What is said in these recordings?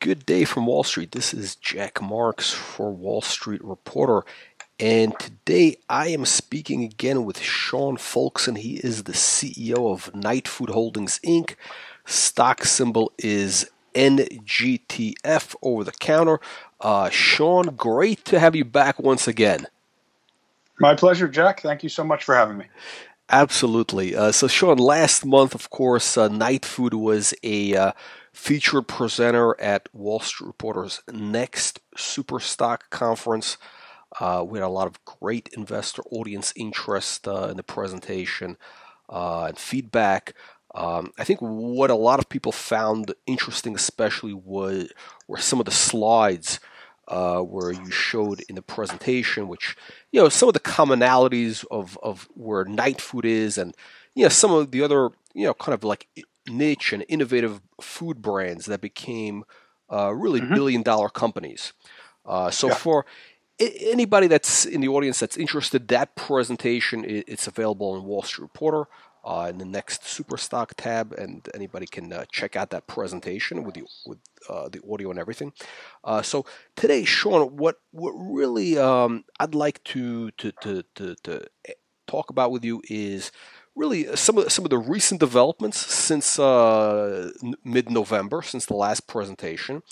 Good day from Wall Street. This is Jack Marks for Wall Street Reporter. And today I am speaking again with Sean Folkson. He is the CEO of Nightfood Holdings Inc. Stock symbol is NGTF over the counter. Uh, Sean, great to have you back once again. My pleasure, Jack. Thank you so much for having me. Absolutely. Uh, so, Sean, last month, of course, uh, Nightfood was a uh, featured presenter at Wall Street Reporter's next Superstock conference. Uh, we had a lot of great investor audience interest uh, in the presentation uh, and feedback. Um, I think what a lot of people found interesting, especially, was were some of the slides uh, where you showed in the presentation, which you know some of the commonalities of of where Nightfood is, and you know some of the other you know kind of like niche and innovative food brands that became uh, really mm-hmm. billion dollar companies. Uh, so yeah. for anybody that's in the audience that's interested, that presentation it's available on Wall Street Reporter uh, in the next Superstock tab, and anybody can uh, check out that presentation with the with uh, the audio and everything. Uh, so today, Sean, what what really um, I'd like to to, to to to talk about with you is really uh, some of some of the recent developments since uh, mid November, since the last presentation,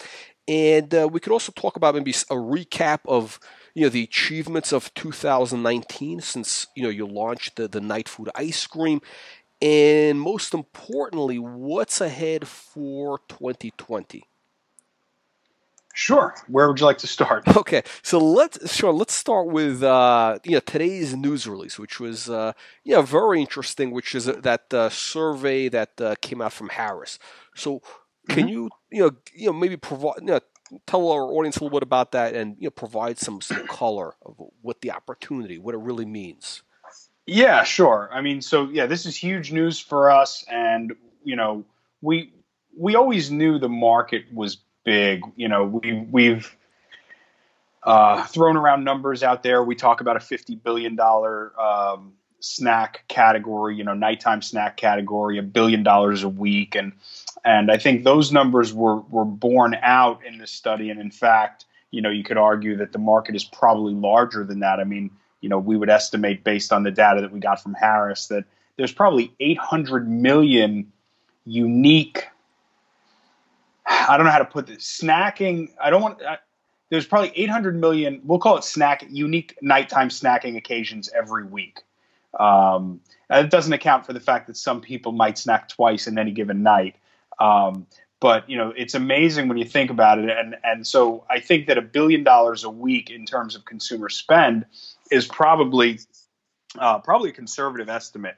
and uh, we could also talk about maybe a recap of you know the achievements of 2019 since you know you launched the the Nightfood ice cream, and most importantly, what's ahead for 2020. Sure. Where would you like to start? Okay, so let's sure let's start with uh, you know today's news release, which was uh, you know very interesting, which is that uh, survey that uh, came out from Harris. So can mm-hmm. you you know you know maybe provide you know, tell our audience a little bit about that and you know provide some some color of what the opportunity, what it really means. Yeah, sure. I mean, so yeah, this is huge news for us, and you know we we always knew the market was big. You know, we we've uh, thrown around numbers out there. We talk about a fifty billion dollar um, snack category, you know, nighttime snack category, a billion dollars a week, and and I think those numbers were were borne out in this study. And in fact, you know, you could argue that the market is probably larger than that. I mean, you know, we would estimate based on the data that we got from Harris that there's probably 800 million unique I don't know how to put this. Snacking. I don't want. I, there's probably 800 million. We'll call it snack unique nighttime snacking occasions every week. Um, that doesn't account for the fact that some people might snack twice in any given night. Um, but you know, it's amazing when you think about it. And and so I think that a billion dollars a week in terms of consumer spend is probably uh, probably a conservative estimate.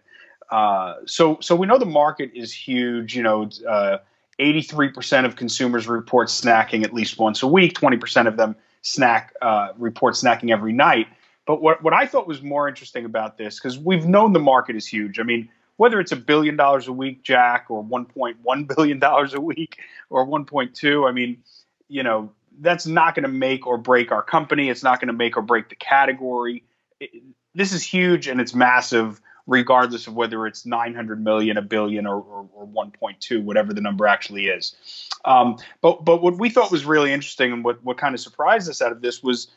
Uh, so so we know the market is huge. You know. Uh, 83% of consumers report snacking at least once a week. 20% of them snack uh, report snacking every night. But what, what I thought was more interesting about this, because we've known the market is huge. I mean, whether it's a billion dollars a week, Jack, or 1.1 billion dollars a week, or 1.2, I mean, you know, that's not going to make or break our company. It's not going to make or break the category. It, this is huge and it's massive regardless of whether it's 900 million, a billion, or, or, or 1.2, whatever the number actually is. Um, but but what we thought was really interesting and what, what kind of surprised us out of this was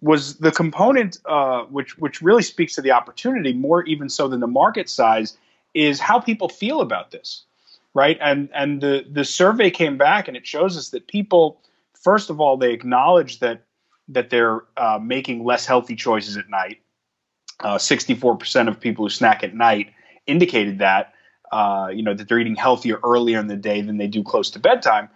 was the component uh, which which really speaks to the opportunity more even so than the market size is how people feel about this, right? And and the the survey came back and it shows us that people first of all they acknowledge that that they're uh, making less healthy choices at night uh, 64% of people who snack at night indicated that, uh, you know, that they're eating healthier earlier in the day than they do close to bedtime.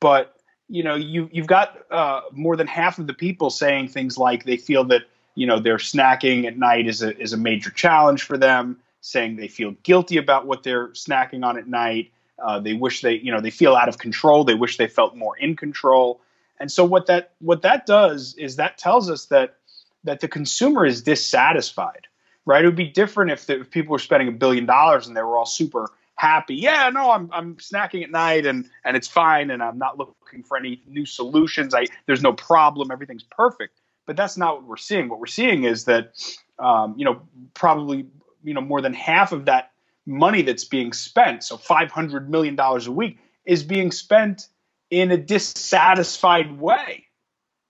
But, you know, you, you've got uh, more than half of the people saying things like they feel that, you know, their snacking at night is a, is a major challenge for them, saying they feel guilty about what they're snacking on at night. Uh, they wish they, you know, they feel out of control. They wish they felt more in control. And so what that what that does is that tells us that that the consumer is dissatisfied, right? It would be different if, the, if people were spending a billion dollars and they were all super happy. Yeah, no, I'm I'm snacking at night and and it's fine and I'm not looking for any new solutions. I there's no problem. Everything's perfect. But that's not what we're seeing. What we're seeing is that um, you know probably you know more than half of that money that's being spent, so 500 million dollars a week, is being spent in a dissatisfied way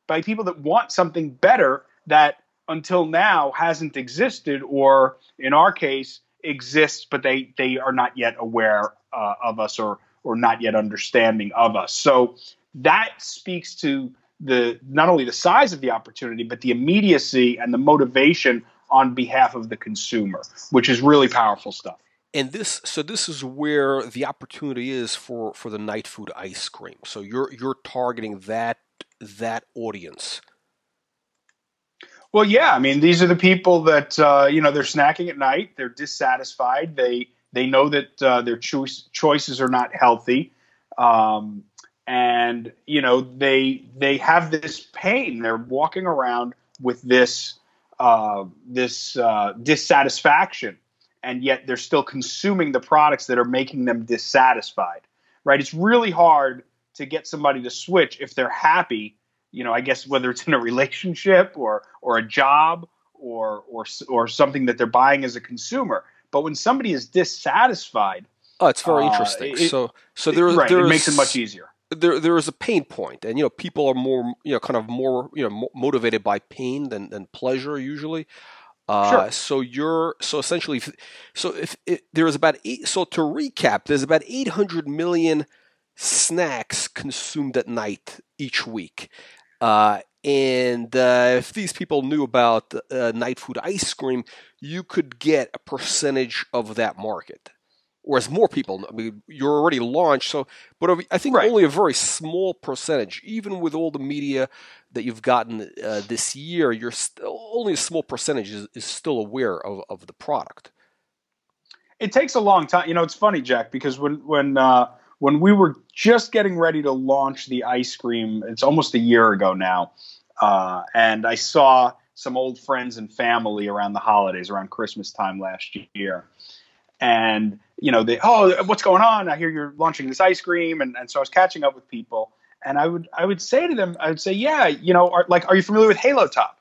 by people that want something better that until now hasn't existed or in our case exists but they they are not yet aware uh, of us or or not yet understanding of us. So that speaks to the not only the size of the opportunity but the immediacy and the motivation on behalf of the consumer which is really powerful stuff. And this so this is where the opportunity is for for the night food ice cream. So you're you're targeting that that audience well yeah i mean these are the people that uh, you know they're snacking at night. They're dissatisfied. They they know that uh, their choice, choices are not healthy. Um, and you know they they have this pain. They're walking around with this uh, this uh, dissatisfaction and yet they're still consuming the products that are making them dissatisfied right? It's really hard to get somebody to switch if they're happy you know i guess whether it's in a relationship or or a job or or or something that they're buying as a consumer but when somebody is dissatisfied oh it's very uh, interesting it, so so there, right, there it makes it much easier there there is a pain point and you know people are more you know kind of more you know motivated by pain than than pleasure usually uh, sure. So you're so essentially, so if it, there's about eight, so to recap, there's about 800 million snacks consumed at night each week. Uh, and uh, if these people knew about uh, night food ice cream, you could get a percentage of that market. Whereas more people, I mean, you're already launched, so but I think right. only a very small percentage, even with all the media that you've gotten uh, this year, you're still, only a small percentage is, is still aware of, of the product. It takes a long time. You know, it's funny, Jack, because when when uh, when we were just getting ready to launch the ice cream, it's almost a year ago now, uh, and I saw some old friends and family around the holidays, around Christmas time last year, and you know, they oh, what's going on? I hear you're launching this ice cream, and, and so I was catching up with people, and I would I would say to them, I would say, yeah, you know, are, like, are you familiar with Halo Top,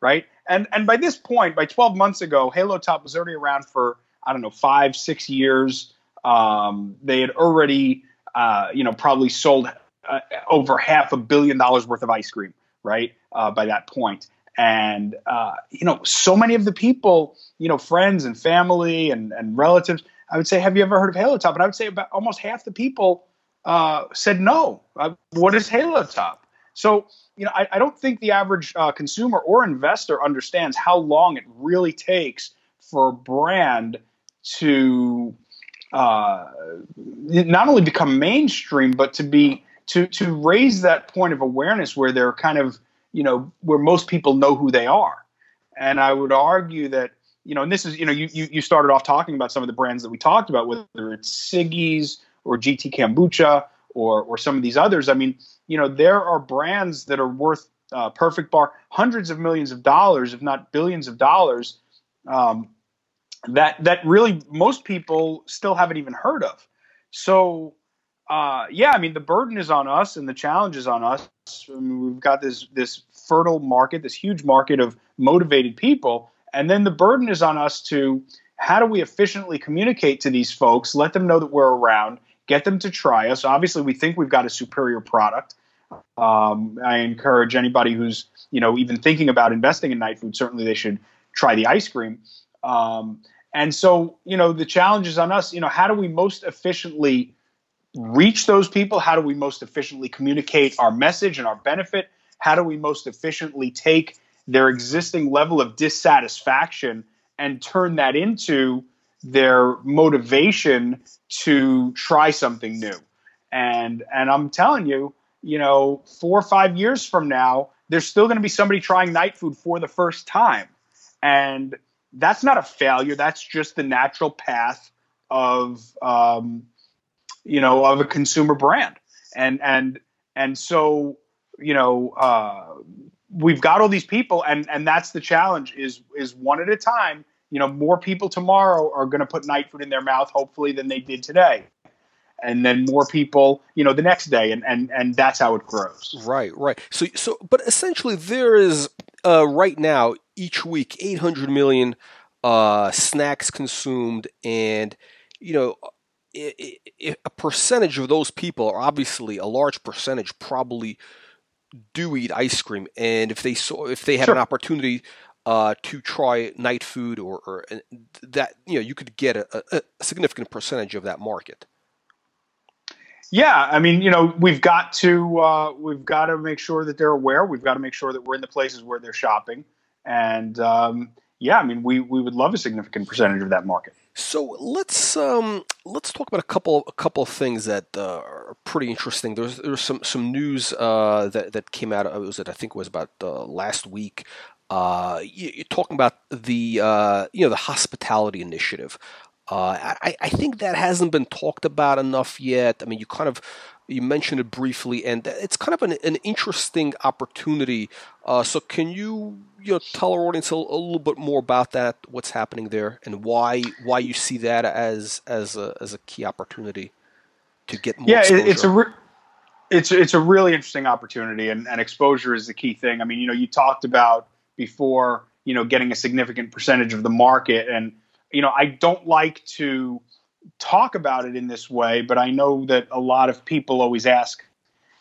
right? And and by this point, by 12 months ago, Halo Top was already around for I don't know five six years. Um, they had already uh, you know probably sold uh, over half a billion dollars worth of ice cream, right? Uh, by that point, and uh, you know, so many of the people, you know, friends and family and and relatives. I would say, have you ever heard of Halo Top? And I would say about almost half the people uh, said no. Uh, what is Halo Top? So, you know, I, I don't think the average consumer or investor understands how long it really takes for a brand to uh, not only become mainstream, but to be to to raise that point of awareness where they're kind of you know where most people know who they are. And I would argue that you know, and this is you know you you, started off talking about some of the brands that we talked about, whether it's Siggi's or GT Kombucha or or some of these others. I mean, you know, there are brands that are worth uh, Perfect Bar hundreds of millions of dollars, if not billions of dollars. Um, that that really most people still haven't even heard of. So uh, yeah, I mean the burden is on us and the challenge is on us. I mean, we've got this this fertile market, this huge market of motivated people, and then the burden is on us to how do we efficiently communicate to these folks, let them know that we're around, get them to try us. Obviously, we think we've got a superior product. Um, I encourage anybody who's you know even thinking about investing in night food. Certainly, they should try the ice cream. Um, and so, you know, the challenge is on us. You know, how do we most efficiently reach those people? How do we most efficiently communicate our message and our benefit? How do we most efficiently take their existing level of dissatisfaction and turn that into their motivation to try something new. And and I'm telling you, you know, four or five years from now, there's still going to be somebody trying night food for the first time. And that's not a failure. That's just the natural path of um, you know of a consumer brand. And and and so you know uh, we've got all these people, and and that's the challenge is is one at a time you know, more people tomorrow are going to put night food in their mouth, hopefully, than they did today. And then more people, you know, the next day, and and and that's how it grows. Right, right. So, so, but essentially, there is uh, right now each week 800 million uh, snacks consumed, and you know, a percentage of those people, are obviously a large percentage, probably do eat ice cream, and if they saw if they had sure. an opportunity uh, to try night food or, or, that you know you could get a, a, significant percentage of that market. Yeah, I mean, you know, we've got to uh, we've got to make sure that they're aware. We've got to make sure that we're in the places where they're shopping, and um, yeah, I mean, we we would love a significant percentage of that market. So let's um, let's talk about a couple a couple of things that uh, are pretty interesting. There's there's some some news uh, that that came out. It was it I think it was about uh, last week. Uh, you, are talking about the uh, you know the hospitality initiative. Uh, I, I think that hasn't been talked about enough yet. I mean, you kind of you mentioned it briefly, and it's kind of an, an interesting opportunity. Uh, so, can you you know tell our audience a, a, little bit more about that? What's happening there, and why why you see that as as a as a key opportunity to get more? Yeah, exposure? it's a re- it's it's a really interesting opportunity, and, and exposure is the key thing. I mean, you know, you talked about before, you know, getting a significant percentage of the market, and you know, I don't like to talk about it in this way, but I know that a lot of people always ask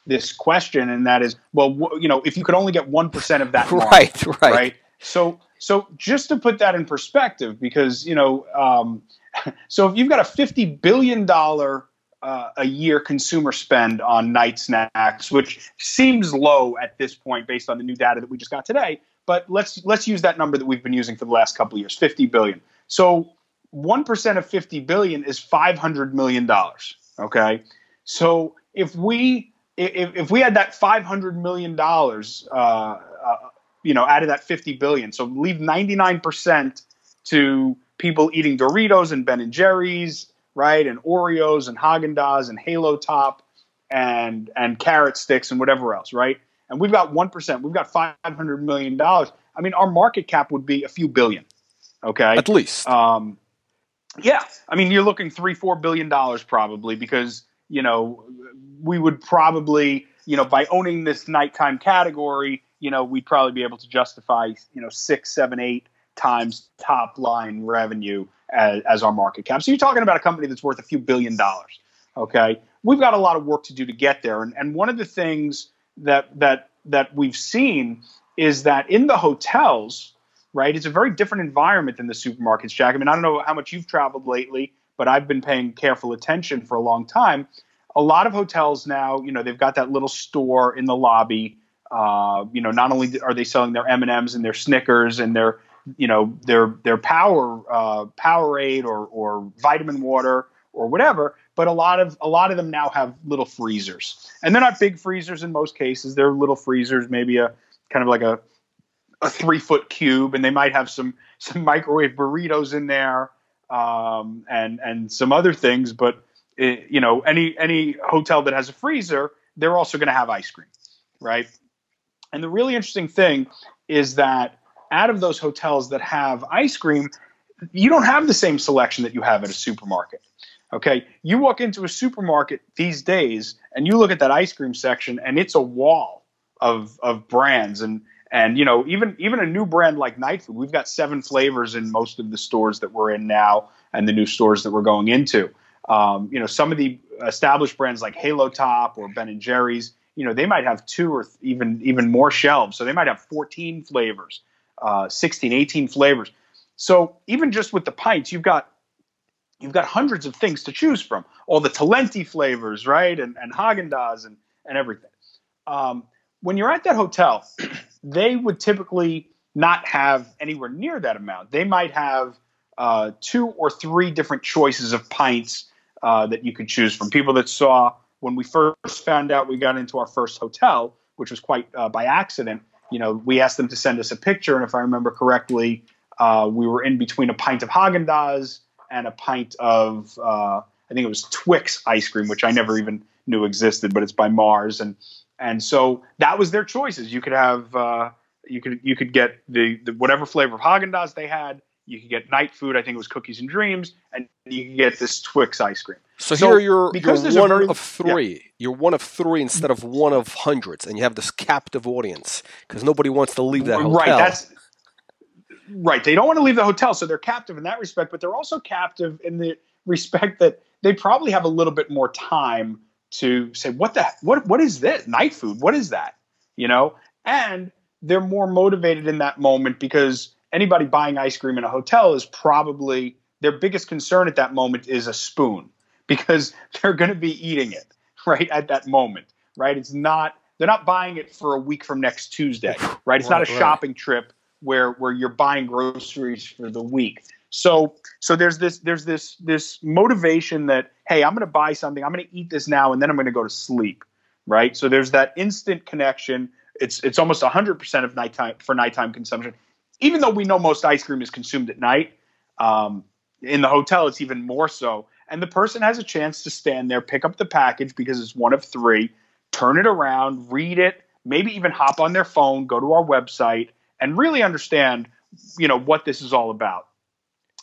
this question, and that is, well, you know, if you could only get one percent of that, market, right, right, right. So, so just to put that in perspective, because you know, um, so if you've got a fifty billion dollar uh, a year consumer spend on night snacks, which seems low at this point based on the new data that we just got today. But let's let's use that number that we've been using for the last couple of years, 50 billion. So 1% of 50 billion is 500 million dollars, okay? So if we if, if we had that 500 million dollars uh, uh, you know out of that 50 billion, so leave 99% to people eating Doritos and Ben and Jerry's, right? And Oreos and Haagen-Dazs and Halo Top and and carrot sticks and whatever else, right? And we've got 1%. We've got 500 million dollars. I mean, our market cap would be a few billion. Okay? At least. Um, yeah, I mean, you're looking three, four billion dollars probably because you know we would probably you know by owning this nighttime category, you know we'd probably be able to justify you know six, seven, eight times top line revenue as, as our market cap. So you're talking about a company that's worth a few billion dollars. Okay, we've got a lot of work to do to get there, and and one of the things that that that we've seen is that in the hotels right? It's a very different environment than the supermarkets, Jack. I mean, I don't know how much you've traveled lately, but I've been paying careful attention for a long time. A lot of hotels now, you know, they've got that little store in the lobby. Uh, you know, not only are they selling their M and M's and their Snickers and their, you know, their their power uh, Powerade or or vitamin water or whatever, but a lot of a lot of them now have little freezers, and they're not big freezers in most cases. They're little freezers, maybe a kind of like a a three foot cube, and they might have some some microwave burritos in there um, and and some other things. But it, you know, any any hotel that has a freezer, they're also going to have ice cream, right? And the really interesting thing is that out of those hotels that have ice cream, you don't have the same selection that you have at a supermarket. Okay, you walk into a supermarket these days and you look at that ice cream section, and it's a wall of of brands and and you know, even even a new brand like Night Food, we've got seven flavors in most of the stores that we're in now, and the new stores that we're going into. Um, you know, some of the established brands like Halo Top or Ben and Jerry's, you know, they might have two or th- even even more shelves. So they might have 14 flavors, uh, 16, 18 flavors. So even just with the pints, you've got you've got hundreds of things to choose from. All the Talenti flavors, right, and and Haagen Dazs and and everything. Um, when you're at that hotel, they would typically not have anywhere near that amount. They might have uh, two or three different choices of pints uh, that you could choose from. People that saw when we first found out we got into our first hotel, which was quite uh, by accident. You know, we asked them to send us a picture, and if I remember correctly, uh, we were in between a pint of Haagen Dazs and a pint of uh, I think it was Twix ice cream, which I never even knew existed, but it's by Mars, and and so that was their choices. You could have uh, you could you could get the, the whatever flavor of Haagen Dazs they had. You could get night food. I think it was cookies and dreams, and you could get this Twix ice cream. So, so here you're, because you're one very, of three. Yeah. You're one of three instead of one of hundreds, and you have this captive audience because nobody wants to leave that hotel. Right. That's right. They don't want to leave the hotel, so they're captive in that respect. But they're also captive in the respect that they probably have a little bit more time to say what the what what is this night food? What is that? You know, and they're more motivated in that moment because anybody buying ice cream in a hotel is probably their biggest concern at that moment is a spoon because they're going to be eating it right at that moment right it's not they're not buying it for a week from next tuesday right it's right, not a right. shopping trip where where you're buying groceries for the week so so there's this there's this this motivation that hey i'm going to buy something i'm going to eat this now and then i'm going to go to sleep right? So there's that instant connection. It's it's almost 100% of nighttime for nighttime consumption. Even though we know most ice cream is consumed at night um, in the hotel it's even more so. And the person has a chance to stand there pick up the package because it's one of three turn it around read it maybe even hop on their phone go to our website and really understand you know what this is all about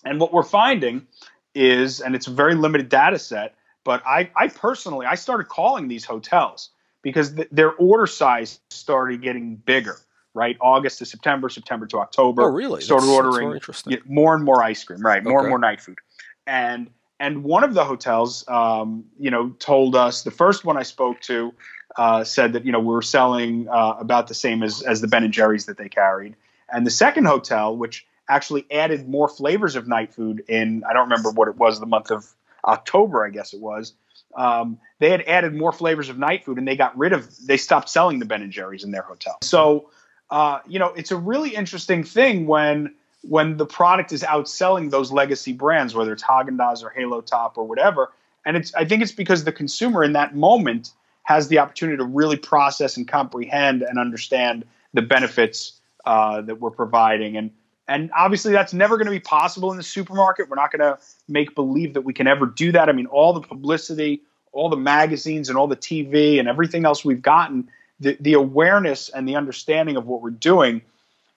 and what we're finding is and it's a very limited data set but i, I personally i started calling these hotels because th- their order size started getting bigger right? August to September, September to October. Oh, really? Started that's, ordering that's more and more ice cream, right? More okay. and more night food, and and one of the hotels, um, you know, told us the first one I spoke to uh, said that you know we were selling uh, about the same as as the Ben and Jerry's that they carried, and the second hotel, which actually added more flavors of night food in I don't remember what it was the month of October, I guess it was. Um, they had added more flavors of night food, and they got rid of they stopped selling the Ben and Jerry's in their hotel. So uh, you know, it's a really interesting thing when when the product is outselling those legacy brands, whether it's Haagen Dazs or Halo Top or whatever. And it's I think it's because the consumer in that moment has the opportunity to really process and comprehend and understand the benefits uh, that we're providing. And and obviously that's never going to be possible in the supermarket. We're not going to make believe that we can ever do that. I mean, all the publicity, all the magazines, and all the TV and everything else we've gotten the, the awareness and the understanding of what we're doing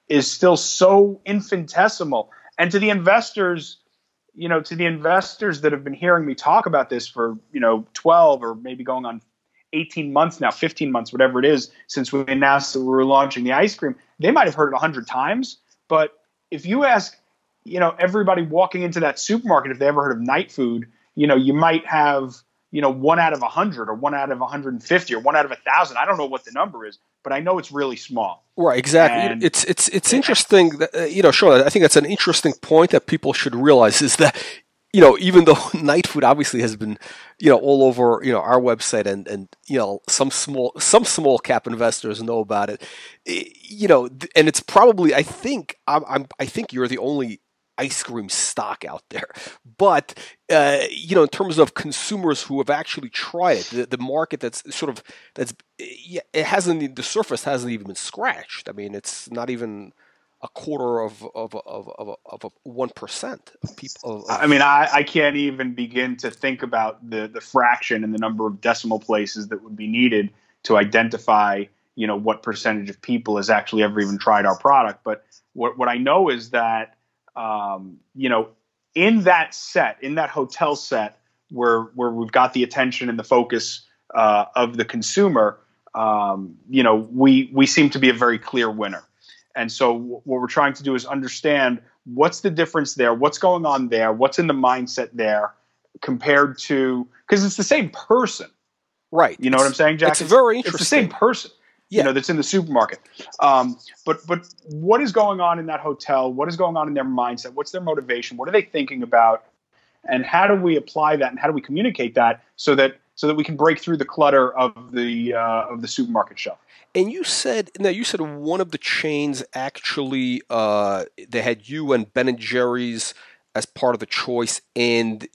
is still so infinitesimal. And to the investors, you know, to the investors that have been hearing me talk about this for, you know, 12 or maybe going on 18 months now, 15 months, whatever it is, since we announced that we were launching the ice cream, they might have heard it 100 times. But if you ask, you know, everybody walking into that supermarket if they ever heard of night food, you know, you might have you know, one out of a hundred or one out of 150 or one out of a thousand. I don't know what the number is, but I know it's really small. Right, exactly. And it's it's it's interesting. That, uh, you know, Sean. I think that's an interesting point that people should realize is that you know, even though night food obviously has been, you know, all over, you know, our website and, and, you know, some small, some small cap investors know about it, you know, and it's probably, I think, I'm, I'm I think you're the only ice cream stock out there. But uh, you know, in terms of consumers who have actually tried it, the, the market that's sort of that's it hasn't the surface hasn't even been scratched. I mean, it's not even a quarter of of of of, of one percent of people. Of, I mean, I, I can't even begin to think about the the fraction and the number of decimal places that would be needed to identify, you know, what percentage of people has actually ever even tried our product. But what what I know is that um, you know, in that set, in that hotel set, where where we've got the attention and the focus uh, of the consumer, um, you know, we we seem to be a very clear winner. And so what we're trying to do is understand what's the difference there, what's going on there, what's in the mindset there, compared to because it's the same person, right? You know it's, what I'm saying, Jack? It's, it's very interesting. It's the same person yeah. you know that's in the supermarket um, but but what is going on in that hotel what is going on in their mindset what's their motivation what are they thinking about and how do we apply that and how do we communicate that so that so that we can break through the clutter of the uh, of the supermarket shelf and you said now you said one of the chains actually uh, they had you and Ben and Jerry's as part of the choice and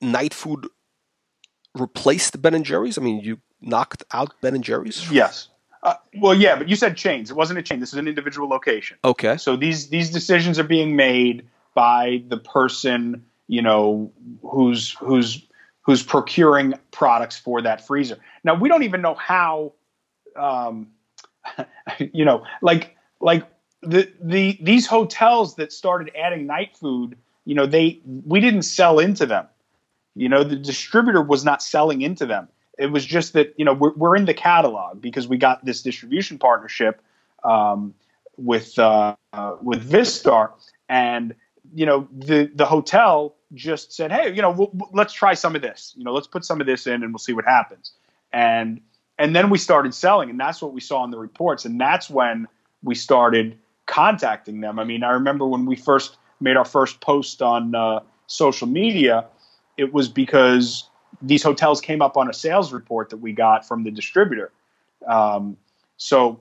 night food replaced Ben and Jerry's I mean you knocked out Ben and Jerry's yes uh, well, yeah, but you said chains. It wasn't a chain. This is an individual location. Okay. So these these decisions are being made by the person, you know, who's who's who's procuring products for that freezer. Now we don't even know how, um, you know, like like the the these hotels that started adding night food. You know, they we didn't sell into them. You know, the distributor was not selling into them it was just that you know we're, we're in the catalog because we got this distribution partnership um, with uh, uh, with Vistar, and you know the the hotel just said, "Hey, you know, we'll, let's try some of this. You know, let's put some of this in, and we'll see what happens." And and then we started selling, and that's what we saw in the reports, and that's when we started contacting them. I mean, I remember when we first made our first post on uh, social media, it was because these hotels came up on a sales report that we got from the distributor. Um, so,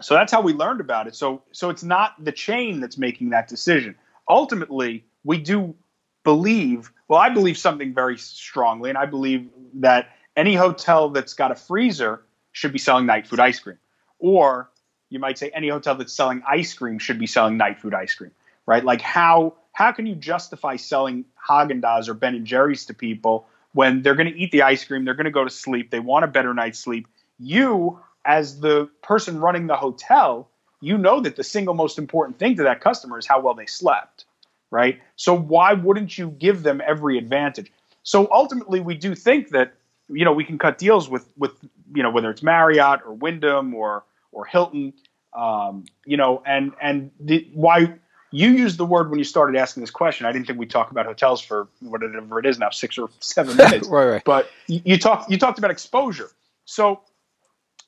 so that's how we learned about it. So, so it's not the chain that's making that decision. Ultimately, we do believe. Well, I believe something very strongly, and I believe that any hotel that's got a freezer should be selling night food ice cream, or you might say any hotel that's selling ice cream should be selling night food ice cream, right? Like how how can you justify selling Haagen Dazs or Ben and Jerry's to people when they're going to eat the ice cream, they're going to go to sleep, they want a better night's sleep. You, as the person running the hotel, you know that the single most important thing to that customer is how well they slept, right? So why wouldn't you give them every advantage? So ultimately, we do think that you know we can cut deals with with you know whether it's Marriott or Wyndham or or Hilton, um, you know, and and the, why you used the word when you started asking this question. I didn't think we'd talk about hotels for whatever it is now, six or seven minutes. right, right. But you, you talked you talked about exposure. So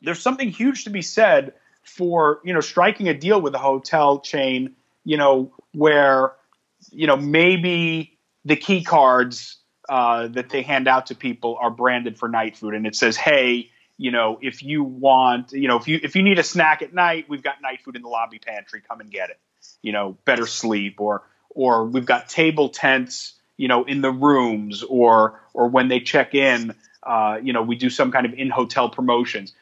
there's something huge to be said for you know striking a deal with a hotel chain, you know, where you know maybe the key cards uh, that they hand out to people are branded for night food, and it says, "Hey, you know, if you want, you know, if you if you need a snack at night, we've got night food in the lobby pantry. Come and get it. You know, better sleep, or or we've got table tents, you know, in the rooms, or or when they check in, uh, you know, we do some kind of in hotel promotions.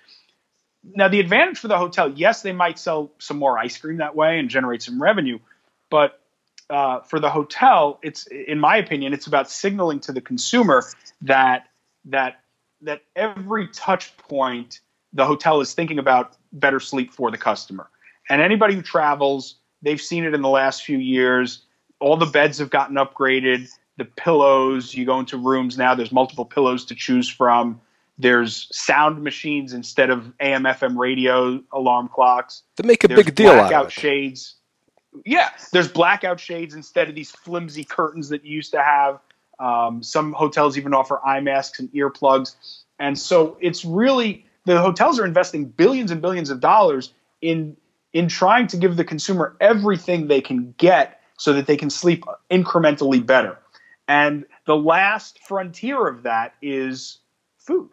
Now, the advantage for the hotel, yes, they might sell some more ice cream that way and generate some revenue, but uh, for the hotel, it's in my opinion, it's about signaling to the consumer that that that every touch point the hotel is thinking about better sleep for the customer. And anybody who travels, they've seen it in the last few years. All the beds have gotten upgraded. The pillows, you go into rooms now, there's multiple pillows to choose from. There's sound machines instead of AM FM radio alarm clocks. To make a There's big deal out of it. shades. Yeah, there's blackout shades instead of these flimsy curtains that you used to have. Um, some hotels even offer eye masks and earplugs. And so it's really the hotels are investing billions and billions of dollars in in trying to give the consumer everything they can get so that they can sleep incrementally better. And the last frontier of that is food,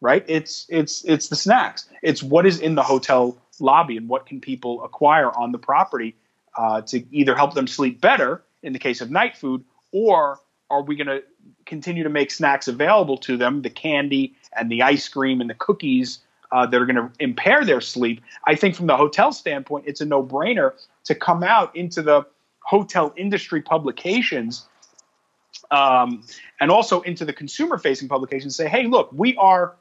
right? It's it's it's the snacks. It's what is in the hotel lobby and what can people acquire on the property uh, to either help them sleep better in the case of night food, or are we going to continue to make snacks available to them, the candy and the ice cream and the cookies uh, that are going to impair their sleep? I think from the hotel standpoint, it's a no brainer to come out into the hotel industry publications um, and also into the consumer facing publications say, hey, look, we are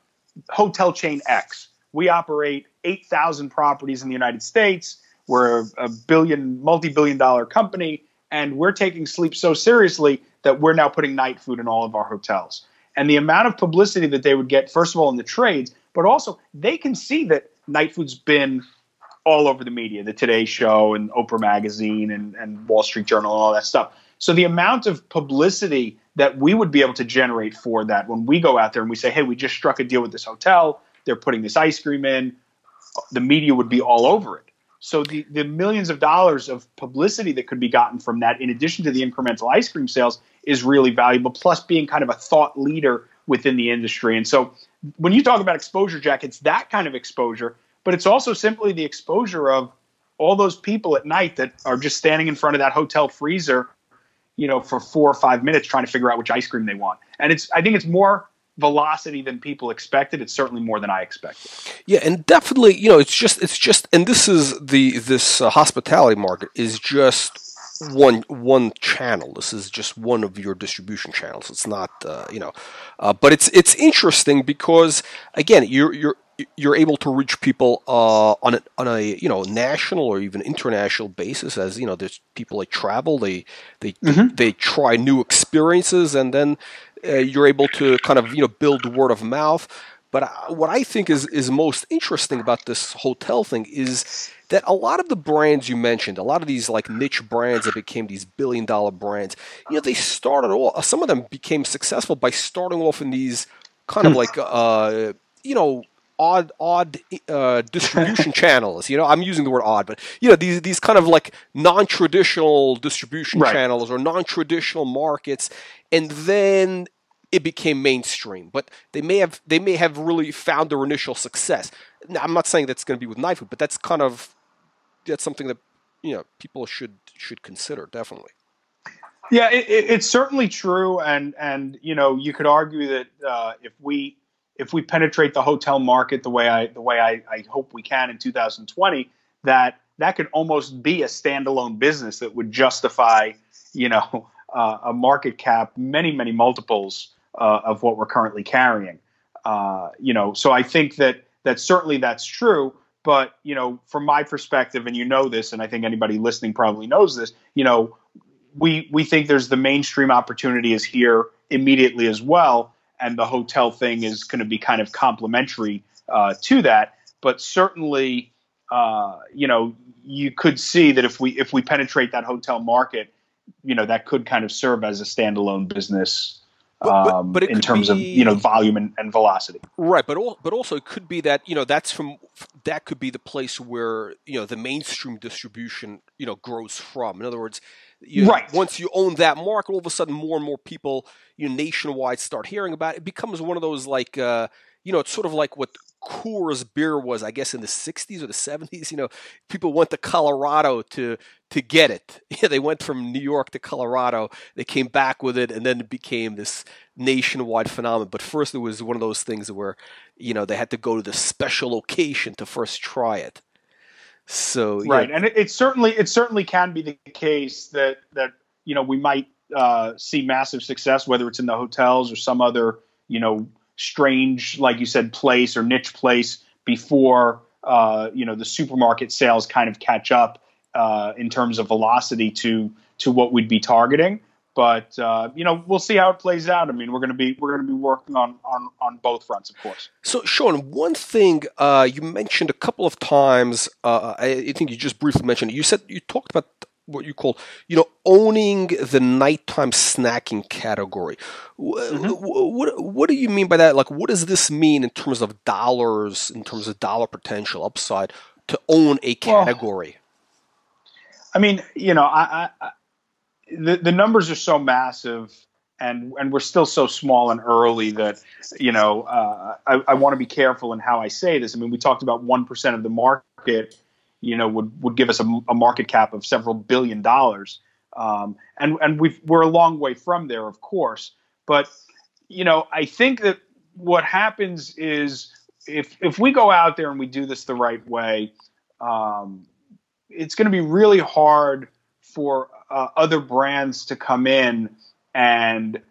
hotel chain X. We operate 8,000 properties in the United States. We're a billion, multi billion dollar company, and we're taking sleep so seriously that we're now putting night food in all of our hotels. And the amount of publicity that they would get, first of all, in the trades, but also they can see that night food's been all over the media, the Today Show and Oprah Magazine and, and Wall Street Journal and all that stuff. So the amount of publicity that we would be able to generate for that when we go out there and we say, hey, we just struck a deal with this hotel, they're putting this ice cream in, the media would be all over it. So the, the millions of dollars of publicity that could be gotten from that, in addition to the incremental ice cream sales, is really valuable. Plus, being kind of a thought leader within the industry. And so, when you talk about exposure, Jack, it's that kind of exposure, but it's also simply the exposure of all those people at night that are just standing in front of that hotel freezer, you know, for four or five minutes trying to figure out which ice cream they want. And it's I think it's more velocity than people expected. It's certainly more than I expected. Yeah, and definitely, you know, it's just it's just, and this is the this uh, hospitality market is just one one channel. This is just one of your distribution channels. It's not, uh, you know, uh, but it's it's interesting because again, you're you're you're able to reach people uh, on a, on a you know national or even international basis. As you know, there's people that travel, they they Mhm. they try new experiences, and then uh, you're able to kind of you know build word of mouth. But I, what I think is is most interesting about this hotel thing is that a lot of the brands you mentioned, a lot of these like niche brands that became these billion dollar brands, you know, they started all. Some of them became successful by starting off in these kind of hmm. like uh, you know odd odd uh, distribution channels. You know, I'm using the word odd, but you know these these kind of like non-traditional distribution right. channels or non-traditional markets, and then it became mainstream. But they may have they may have really found their initial success. Now, I'm not saying that's going to be with night food, but that's kind of that's something that you know people should should consider definitely. Yeah, it, it, it's certainly true, and and you know you could argue that uh, if we if we penetrate the hotel market the way I the way I, I hope we can in 2020, that that could almost be a standalone business that would justify you know uh, a market cap many many multiples uh, of what we're currently carrying. Uh, you know, so I think that that certainly that's true. But you know, from my perspective, and you know this, and I think anybody listening probably knows this. You know, we we think there's the mainstream opportunity is here immediately as well, and the hotel thing is going to be kind of complementary uh, to that. But certainly, uh, you know, you could see that if we if we penetrate that hotel market, you know, that could kind of serve as a standalone business but, but, um, but in terms be, of you know volume and, and velocity. Right, but all, but also it could be that you know that's from that could be the place where you know the mainstream distribution you know grows from. In other words, you, right. Once you own that market, all of a sudden more and more people you know nationwide start hearing about it. It becomes one of those like uh, you know it's sort of like what Coors beer was, I guess, in the '60s or the '70s. You know, people went to Colorado to to get it. Yeah, they went from New York to Colorado. They came back with it, and then it became this nationwide phenomenon. But first, it was one of those things where you know they had to go to the special location to first try it. So right, yeah. and it, it, certainly it certainly can be the case that that you know we might uh, see massive success, whether it's in the hotels or some other you know strange, like you said, place or niche place before uh, you know the supermarket sales kind of catch up uh, in terms of velocity to to what we'd be targeting. But uh, you know, we'll see how it plays out. I mean, we're going to be we're going to be working on on on both fronts, of course. So, Sean, one thing uh, you mentioned a couple of times, uh, I think you just briefly mentioned. It. You said you talked about what you call, you know, owning the nighttime snacking category. Mm-hmm. What, what do you mean by that? Like, what does this mean in terms of dollars, in terms of dollar potential upside to own a category? Well, I mean, you know, I, I, the the numbers are so massive. And, and we're still so small and early that you know uh, I, I want to be careful in how I say this. I mean, we talked about one percent of the market you know, would, would give us a, a market cap of several billion dollars. Um, and and we we're a long way from there, of course. But you know, I think that what happens is if if we go out there and we do this the right way, um, it's going to be really hard for uh, other brands to come in and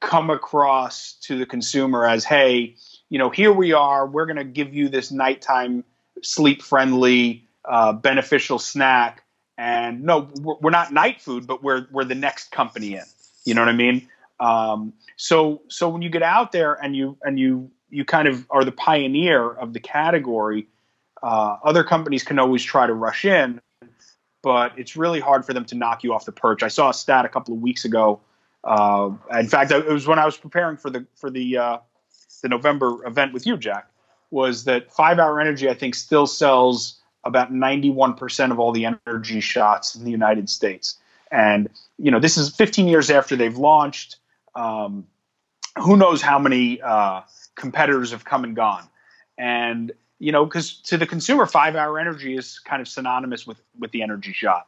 come across to the consumer as, hey, you know, here we are. We're going to give you this nighttime sleep friendly uh, beneficial snack. And no, we're not night food, but we're we're the next company in. You know what I mean? Um, so so when you get out there and you and you you kind of are the pioneer of the category, uh, other companies can always try to rush in, but it's really hard for them to knock you off the perch. I saw a stat a couple of weeks ago. Uh, in fact, it was when I was preparing for the for the uh, the November event with you, Jack. Was that Five Hour Energy? I think still sells about 91% of all the energy shots in the United States. And, you know, this is 15 years after they've launched. Um, who knows how many uh, competitors have come and gone. And, you know, because to the consumer, five hour energy is kind of synonymous with, with the energy shot.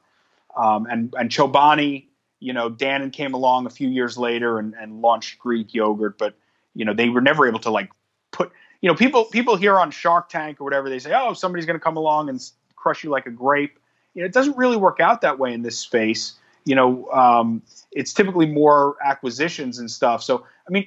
Um, and, and Chobani, you know, Dannon came along a few years later and, and launched Greek yogurt, but, you know, they were never able to like put you know, people people here on Shark Tank or whatever, they say, oh, somebody's going to come along and crush you like a grape. You know, it doesn't really work out that way in this space. You know, um, it's typically more acquisitions and stuff. So, I mean,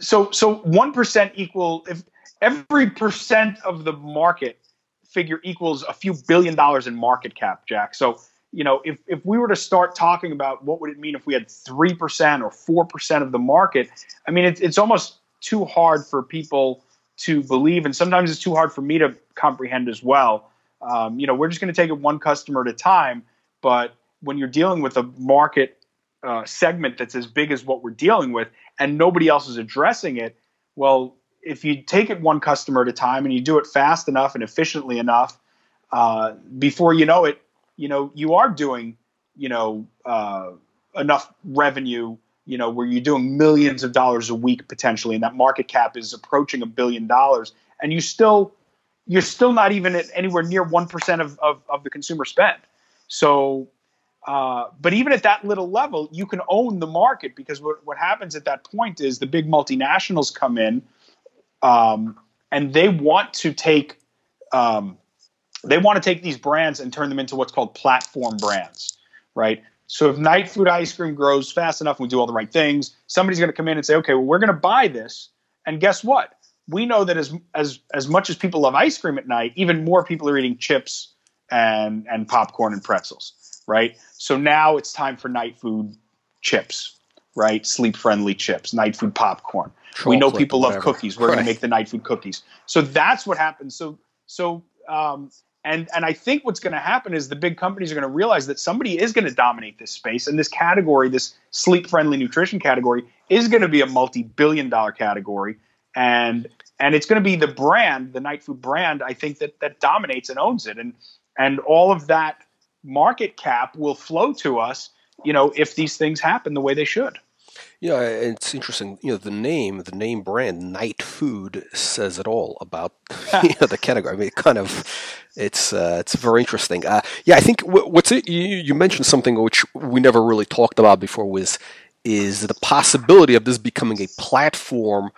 so so one percent equal if every percent of the market figure equals a few billion dollars in market cap, Jack. So you know, if, if we were to start talking about what would it mean if we had 3% or 4% of the market, I mean, it's, it's almost too hard for people to believe, and sometimes it's too hard for me to comprehend as well. Um, you know, we're just going to take it one customer at a time, but when you're dealing with a market uh, segment that's as big as what we're dealing with, and nobody else is addressing it, well, if you take it one customer at a time and you do it fast enough and efficiently enough, uh, before you know it, you know you are doing, you know, uh, enough revenue you know, where you're doing millions of dollars a week potentially, and that market cap is approaching a billion dollars, and you still you're still not even at anywhere near one percent of, of, of the consumer spend. So, uh, but even at that little level, you can own the market because what what happens at that point is the big multinationals come in, um, and they want to take um, they want to take these brands and turn them into what's called platform brands, right? So if night food ice cream grows fast enough and we do all the right things, somebody's going to come in and say, okay, well, we're going to buy this. And guess what? We know that as as as much as people love ice cream at night, even more people are eating chips and and popcorn and pretzels, right? So now it's time for night food chips, right? Sleep friendly chips, night food popcorn. Chocolate, we know people love cookies. We're right. going to make the night food cookies. So that's what happens. So so um, and and I think what's going to happen is the big companies are going to realize that somebody is going to dominate this space, and this category, this sleep-friendly nutrition category, is going to be a multi-billion-dollar category, and and it's going to be the brand, the Night Food brand, I think that that dominates and owns it, and and all of that market cap will flow to us, you know, if these things happen the way they should. Yeah, it's interesting. You know, the name, the name brand, Night Food, says it all about you know, the category. I mean, it kind of, it's uh, it's very interesting. Uh, yeah, I think what's it? You, you mentioned something which we never really talked about before was is the possibility of this becoming a platform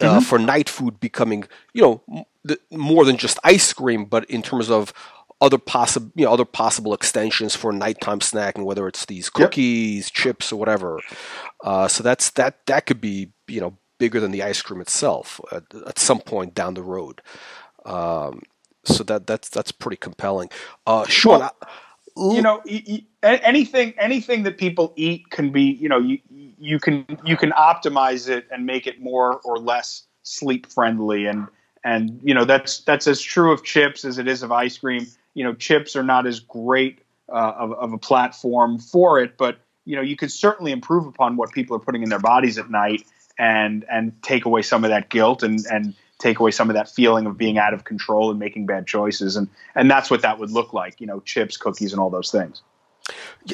uh, mm-hmm. for night food becoming, you know, more than just ice cream, but in terms of other possible you know other possible extensions for nighttime snacking, whether it's these cookies, yep. chips, or whatever. Uh, so that's that that could be you know bigger than the ice cream itself at, at some point down the road. Um, so that that's that's pretty compelling. Uh, Sean, well, I, you know, anything anything that people eat can be you know you you can you can optimize it and make it more or less sleep friendly and and you know that's that's as true of chips as it is of ice cream you know, chips are not as great uh, of, of a platform for it, but you know, you could certainly improve upon what people are putting in their bodies at night and and take away some of that guilt and and take away some of that feeling of being out of control and making bad choices. And and that's what that would look like you know chips cookies and all those things.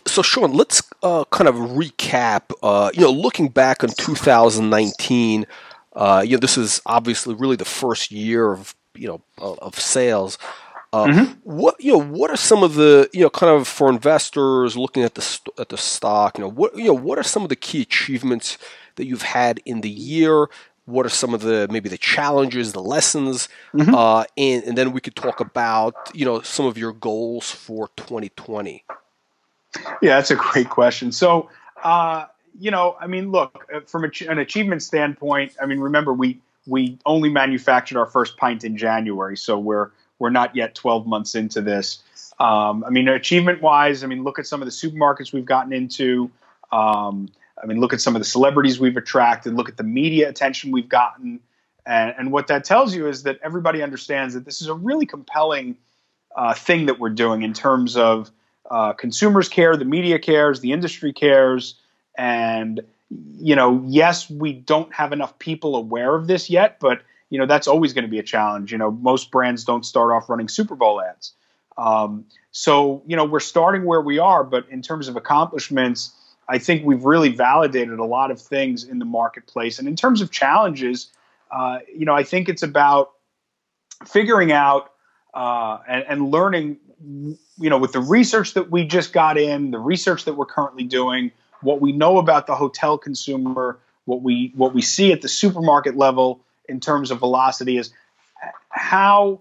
So sean let's uh, kind of recap uh, you know looking back on 2019 uh, you know this is obviously really the first year of you know of sales uh, mm-hmm. What you know? What are some of the you know kind of for investors looking at the at the stock? You know what you know? What are some of the key achievements that you've had in the year? What are some of the maybe the challenges, the lessons, mm-hmm. uh, and and then we could talk about you know some of your goals for 2020. Yeah, that's a great question. So. Uh, you know, I mean, look, uh, from an achievement standpoint, I mean, remember we we only manufactured our first pint in January, so we're we're not yet 12 months into this. Um, I mean, achievement wise, I mean, look at some of the supermarkets we've gotten into. Um, I mean, look at some of the celebrities we've attracted. Look at the media attention we've gotten. And, and what that tells you is that everybody understands that this is a really compelling uh, thing that we're doing in terms of uh, consumers care, the media cares, the industry cares. And, you know, yes, we don't have enough people aware of this yet, but you know that's always going to be a challenge. You know, most brands don't start off running Super Bowl ads. Um, so you know we're starting where we are, but in terms of accomplishments, I think we've really validated a lot of things in the marketplace. And in terms of challenges, uh, you know, I think it's about figuring out uh, and, and learning. You know, with the research that we just got in, the research that we're currently doing, what we know about the hotel consumer, what we what we see at the supermarket level in terms of velocity is how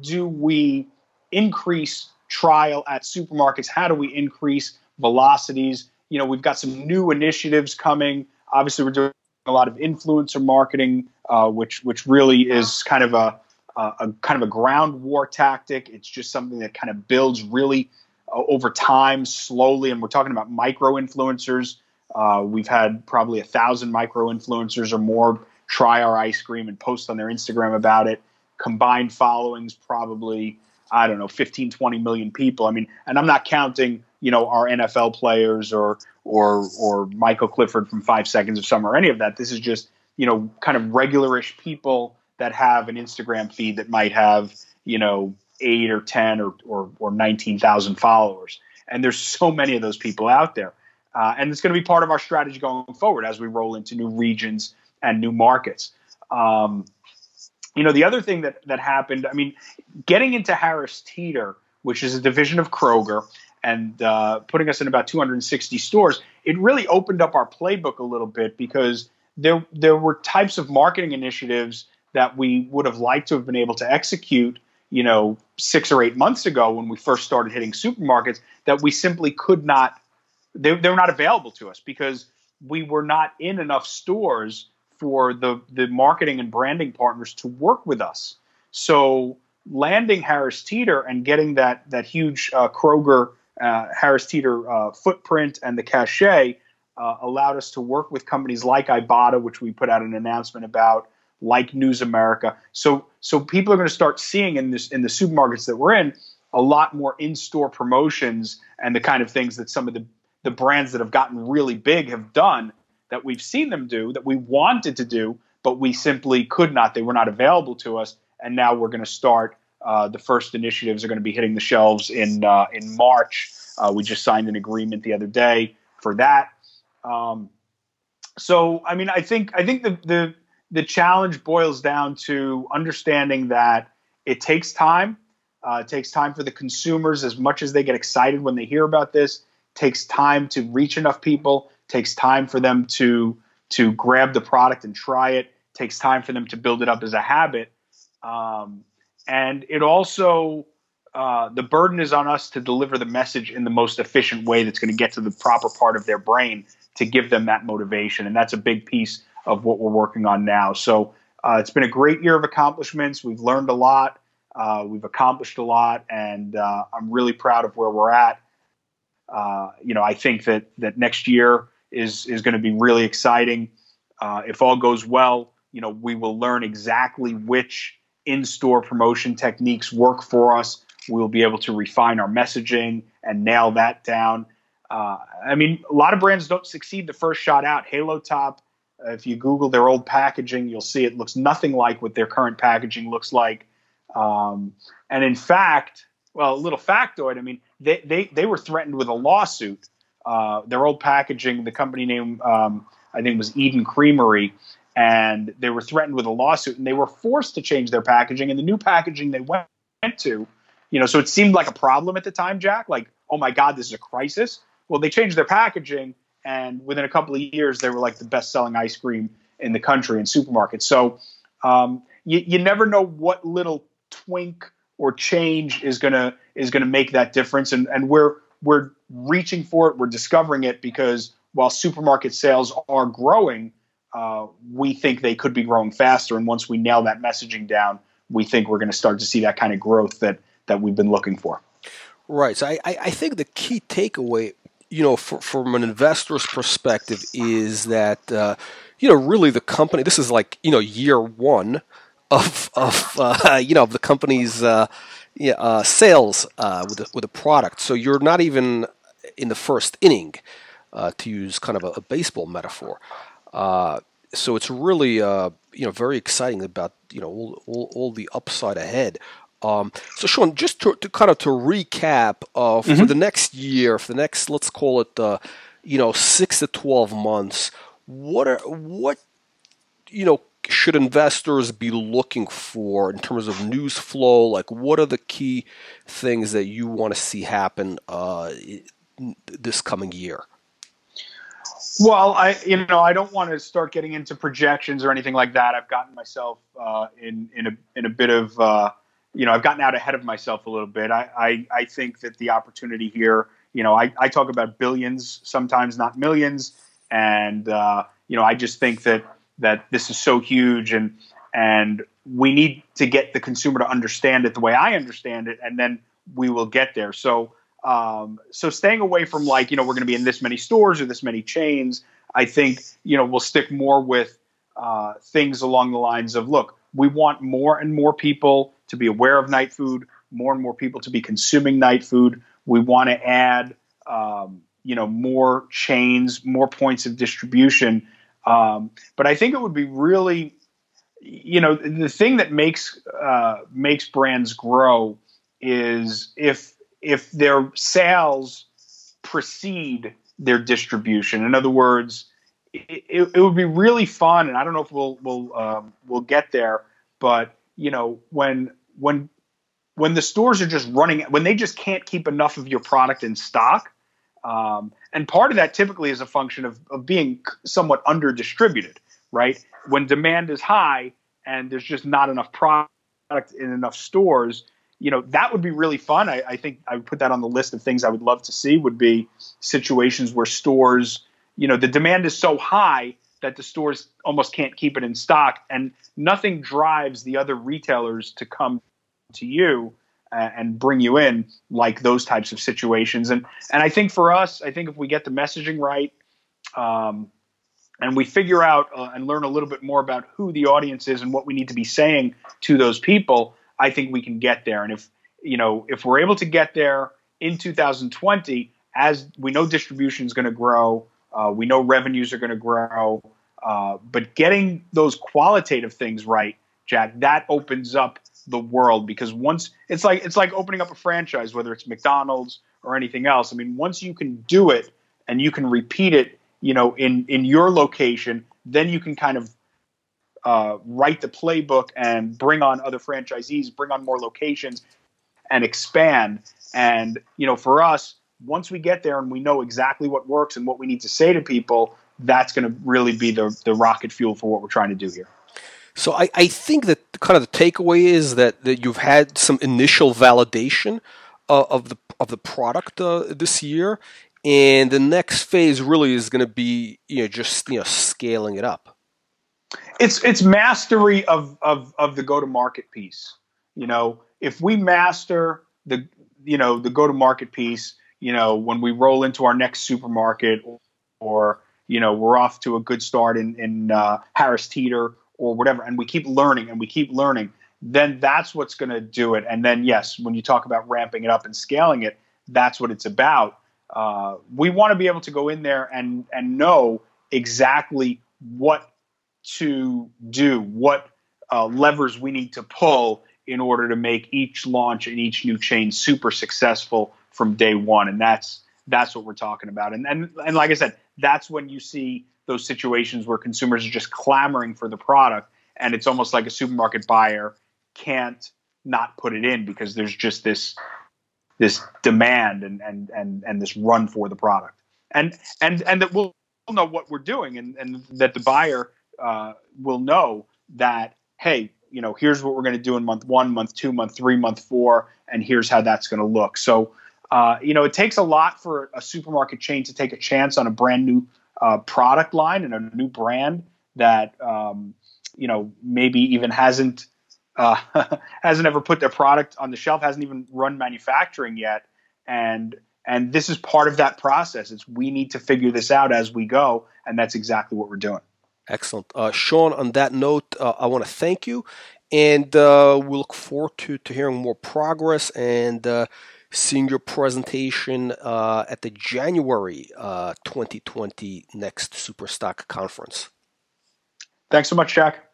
do we increase trial at supermarkets? How do we increase velocities? You know, we've got some new initiatives coming. Obviously, we're doing a lot of influencer marketing, uh, which which really is kind of a, a, a, kind of a ground war tactic. It's just something that kind of builds really uh, over time, slowly, and we're talking about micro influencers. Uh, we've had probably a thousand micro influencers or more try our ice cream and post on their Instagram about it. Combined followings probably I don't know 15 20 million people. I mean, and I'm not counting you know our NFL players or or or Michael Clifford from 5 Seconds of Summer or any of that. This is just you know kind of regularish people that have an Instagram feed that might have you know eight or ten or or, or 19,000 followers. And there's so many of those people out there. Uh, and it's going to be part of our strategy going forward as we roll into new regions and new markets. Um, you know, the other thing that that happened, I mean, getting into Harris Teeter, which is a division of Kroger, and uh, putting us in about 260 stores, it really opened up our playbook a little bit because there there were types of marketing initiatives that we would have liked to have been able to execute, you know, six or eight months ago when we first started hitting supermarkets that we simply could not. They, they were not available to us because we were not in enough stores for the the marketing and branding partners to work with us. So landing Harris Teeter and getting that that huge uh, Kroger uh, Harris Teeter uh, footprint and the cachet uh, allowed us to work with companies like Ibotta, which we put out an announcement about, like News America. So so people are going to start seeing in this in the supermarkets that we're in a lot more in-store promotions and the kind of things that some of the the brands that have gotten really big have done that we've seen them do that we wanted to do, but we simply could not. They were not available to us, and now we're going to start. Uh, the first initiatives are going to be hitting the shelves in uh, in March. Uh, we just signed an agreement the other day for that. Um, so, I mean, I think I think the the the challenge boils down to understanding that it takes time. Uh, it takes time for the consumers as much as they get excited when they hear about this. It takes time to reach enough people takes time for them to to grab the product and try it. Takes time for them to build it up as a habit. Um, and it also uh, the burden is on us to deliver the message in the most efficient way that's going to get to the proper part of their brain to give them that motivation. And that's a big piece of what we're working on now. So uh, it's been a great year of accomplishments. We've learned a lot. Uh, we've accomplished a lot. And uh, i'm really proud of where we're at. Uh, you know i think that that next year is is going to be really exciting. Uh, if all goes well, you know, we will learn exactly which in-store promotion techniques work for us. We'll be able to refine our messaging and nail that down. Uh, I mean, a lot of brands don't succeed the first shot out. Halo Top, uh, if you Google their old packaging, you'll see it looks nothing like what their current packaging looks like. Um, and in fact, well, a little factoid. I mean, they, they, they were threatened with a lawsuit uh, their old packaging. The company name um, I think was Eden Creamery, and they were threatened with a lawsuit, and they were forced to change their packaging. And the new packaging they went to, you know, so it seemed like a problem at the time, Jack. Like, oh my God, this is a crisis. Well, they changed their packaging, and within a couple of years, they were like the best-selling ice cream in the country in supermarkets. So um, you, you never know what little twink or change is gonna is gonna make that difference, and and we're we're reaching for it, we're discovering it because while supermarket sales are growing, uh, we think they could be growing faster. And once we nail that messaging down, we think we're going to start to see that kind of growth that that we've been looking for. Right. So I, I think the key takeaway, you know, for, from an investor's perspective, is that uh, you know really the company. This is like you know year one of of uh, you know of the company's uh, uh, sales uh, with a, with a product. So you're not even in the first inning, uh, to use kind of a, a baseball metaphor. Uh, so it's really uh, you know very exciting about you know all, all, all the upside ahead. Um, so Sean, just to, to, kind of to recap uh, for mm-hmm. the next year, for the next let's call it you know six to twelve months, what are what you know should investors be looking for in terms of news flow? Like, what are the key things that you want to see happen uh, this coming year? Well, I you know I don't want to start getting into projections or anything like that. I've gotten myself uh, in in a in a bit of uh, you know I've gotten out ahead of myself a little bit. I I, I think that the opportunity here, you know, I, I talk about billions sometimes, not millions, and uh, you know I just think that that this is so huge and and we need to get the consumer to understand it the way I understand it, and then we will get there. So, um, so staying away from like you know we're going to be in this many stores or this many chains. I think you know we'll stick more with uh, things along the lines of look, we want more and more people to be aware of night food, more and more people to be consuming night food. We want to add, um, you know, more chains, more points of distribution. Um, but I think it would be really, you know, the thing that makes uh, makes brands grow is if if their sales precede their distribution. In other words, it, it, would be really fun, and I don't know if we'll we'll um, we'll get there, but you know when when when the stores are just running when they just can't keep enough of your product in stock, um, and part of that typically is a function of of being somewhat under distributed, right? When demand is high and there's just not enough product in enough stores, you know that would be really fun. I, I think I would put that on the list of things I would love to see. Would be situations where stores you know the demand is so high that the stores almost can't keep it in stock and nothing drives the other retailers to come to you and bring you in like those types of situations. And and I think for us I think if we get the messaging right um, and we figure out uh, and learn a little bit more about who the audience is and what we need to be saying to those people I think we can get there. And if you know if we're able to get there in 2020 as we know distribution is going to grow uh, we know revenues are going to grow, uh, but getting those qualitative things right, Jack, that opens up the world because once it's like it's like opening up a franchise, whether it's McDonald's or anything else. I mean, once you can do it and you can repeat it, you know, in in your location, then you can kind of uh, write the playbook and bring on other franchisees, bring on more locations, and expand. And you know, for us, once we get there and we know exactly what works and what we need to say to people, that's going to really be the, the rocket fuel for what we're trying to do here. So I, I think that kind of the takeaway is that, that you've had some initial validation uh, of the of the product uh, this year, and the next phase really is going to be you know just you know scaling it up. It's it's mastery of of of the go to market piece. You know, if we master the you know the go to market piece, you know, when we roll into our next supermarket or, or you know, we're off to a good start in, in uh, Harris Teeter or whatever, and we keep learning and we keep learning, then that's what's going to do it. And then, yes, when you talk about ramping it up and scaling it, that's what it's about. Uh, we want to be able to go in there and and know exactly what to do, what uh, levers we need to pull in order to make each launch and each new chain super successful from day one, and that's that's what we're talking about. And and and like I said, that's when you see those situations where consumers are just clamoring for the product, and it's almost like a supermarket buyer can't not put it in because there's just this this demand and and and and this run for the product, and and and that we'll know what we're doing, and and that the buyer uh, will know that hey, you know, here's what we're going to do in month one, month two, month three, month four, and here's how that's going to look. So uh, you know, it takes a lot for a supermarket chain to take a chance on a brand new uh, product line and a new brand that um, you know maybe even hasn't uh, hasn't ever put their product on the shelf, hasn't even run manufacturing yet, and and this is part of that process. It's we need to figure this out as we go, and that's exactly what we're doing. Excellent, uh, Sean. On that note, uh, I want to thank you, and uh, we look forward to to hearing more progress and seeing your presentation uh, at the January uh, 2020 Next Superstock Conference. Thanks so much, Jack.